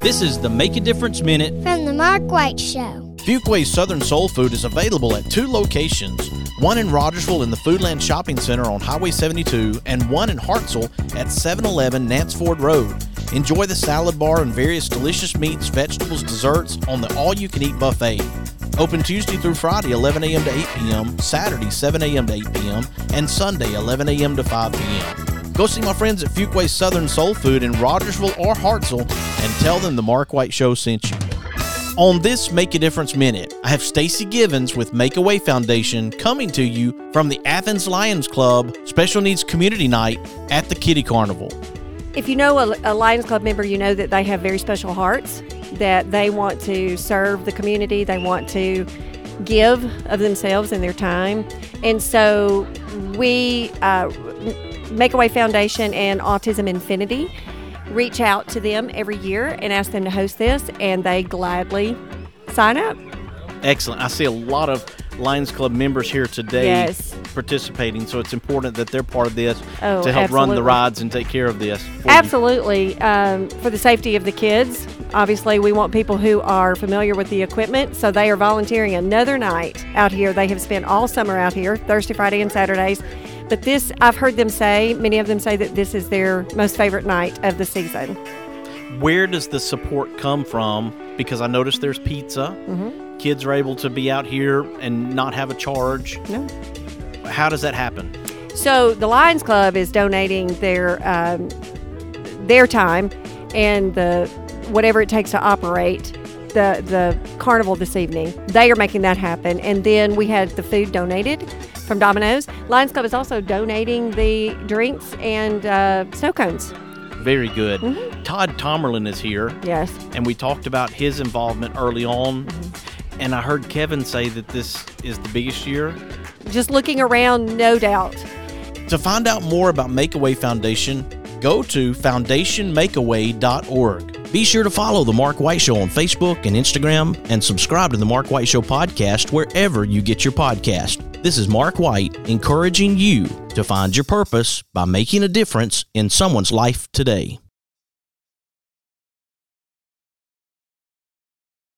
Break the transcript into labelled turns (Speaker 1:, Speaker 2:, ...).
Speaker 1: This is the Make a Difference Minute.
Speaker 2: From the Mark White Show.
Speaker 1: Fuqua's Southern Soul Food is available at two locations one in Rogersville in the Foodland Shopping Center on Highway 72, and one in Hartselle at 711 Nance Ford Road. Enjoy the salad bar and various delicious meats, vegetables, desserts on the all you can eat buffet. Open Tuesday through Friday, 11 a.m. to 8 p.m., Saturday, 7 a.m. to 8 p.m., and Sunday, 11 a.m. to 5 p.m. Go see my friends at Fuqua's Southern Soul Food in Rogersville or Hartselle and tell them the Mark White Show sent you. On this Make a Difference Minute, I have Stacey Givens with Make a Way Foundation coming to you from the Athens Lions Club Special Needs Community Night at the Kiddie Carnival.
Speaker 3: If you know a, a Lions Club member, you know that they have very special hearts, that they want to serve the community, they want to give of themselves and their time. And so we, uh, Make a Way Foundation and Autism Infinity, reach out to them every year and ask them to host this, and they gladly sign up.
Speaker 1: Excellent. I see a lot of Lions Club members here today
Speaker 3: Yes.
Speaker 1: participating, so it's important that they're part of this
Speaker 3: Oh,
Speaker 1: to help run the rides and take care of this. for.
Speaker 3: Absolutely. Um, for the safety of the kids, obviously, we want people who are familiar with the equipment. So they are volunteering another night out here. They have spent all summer out here, Thursday, Friday, and Saturdays. But this, I've heard them say, many of them say that this is their most favorite night of the season.
Speaker 1: Where does the support come from? Because I noticed there's pizza.
Speaker 3: Mm-hmm.
Speaker 1: Kids are able to be out here and not have a charge.
Speaker 3: No.
Speaker 1: How does that happen?
Speaker 3: So the Lions Club is donating their um, their time and the whatever it takes to operate the the carnival this evening. They are making that happen, and then we had the food donated from Domino's. Lions Club is also donating the drinks and uh, snow cones.
Speaker 1: Very good.
Speaker 3: Mm-hmm.
Speaker 1: Todd Tomerlin is here,
Speaker 3: Yes.
Speaker 1: and we talked about his involvement early on.
Speaker 3: Mm-hmm.
Speaker 1: And I heard Kevin say that this is the biggest year.
Speaker 3: Just looking around, no doubt.
Speaker 1: To find out more about Makeaway Foundation, go to foundationmakeaway.org. Be sure to follow The Mark White Show on Facebook and Instagram and subscribe to The Mark White Show podcast wherever you get your podcast. This is Mark White encouraging you to find your purpose by making a difference in someone's life today.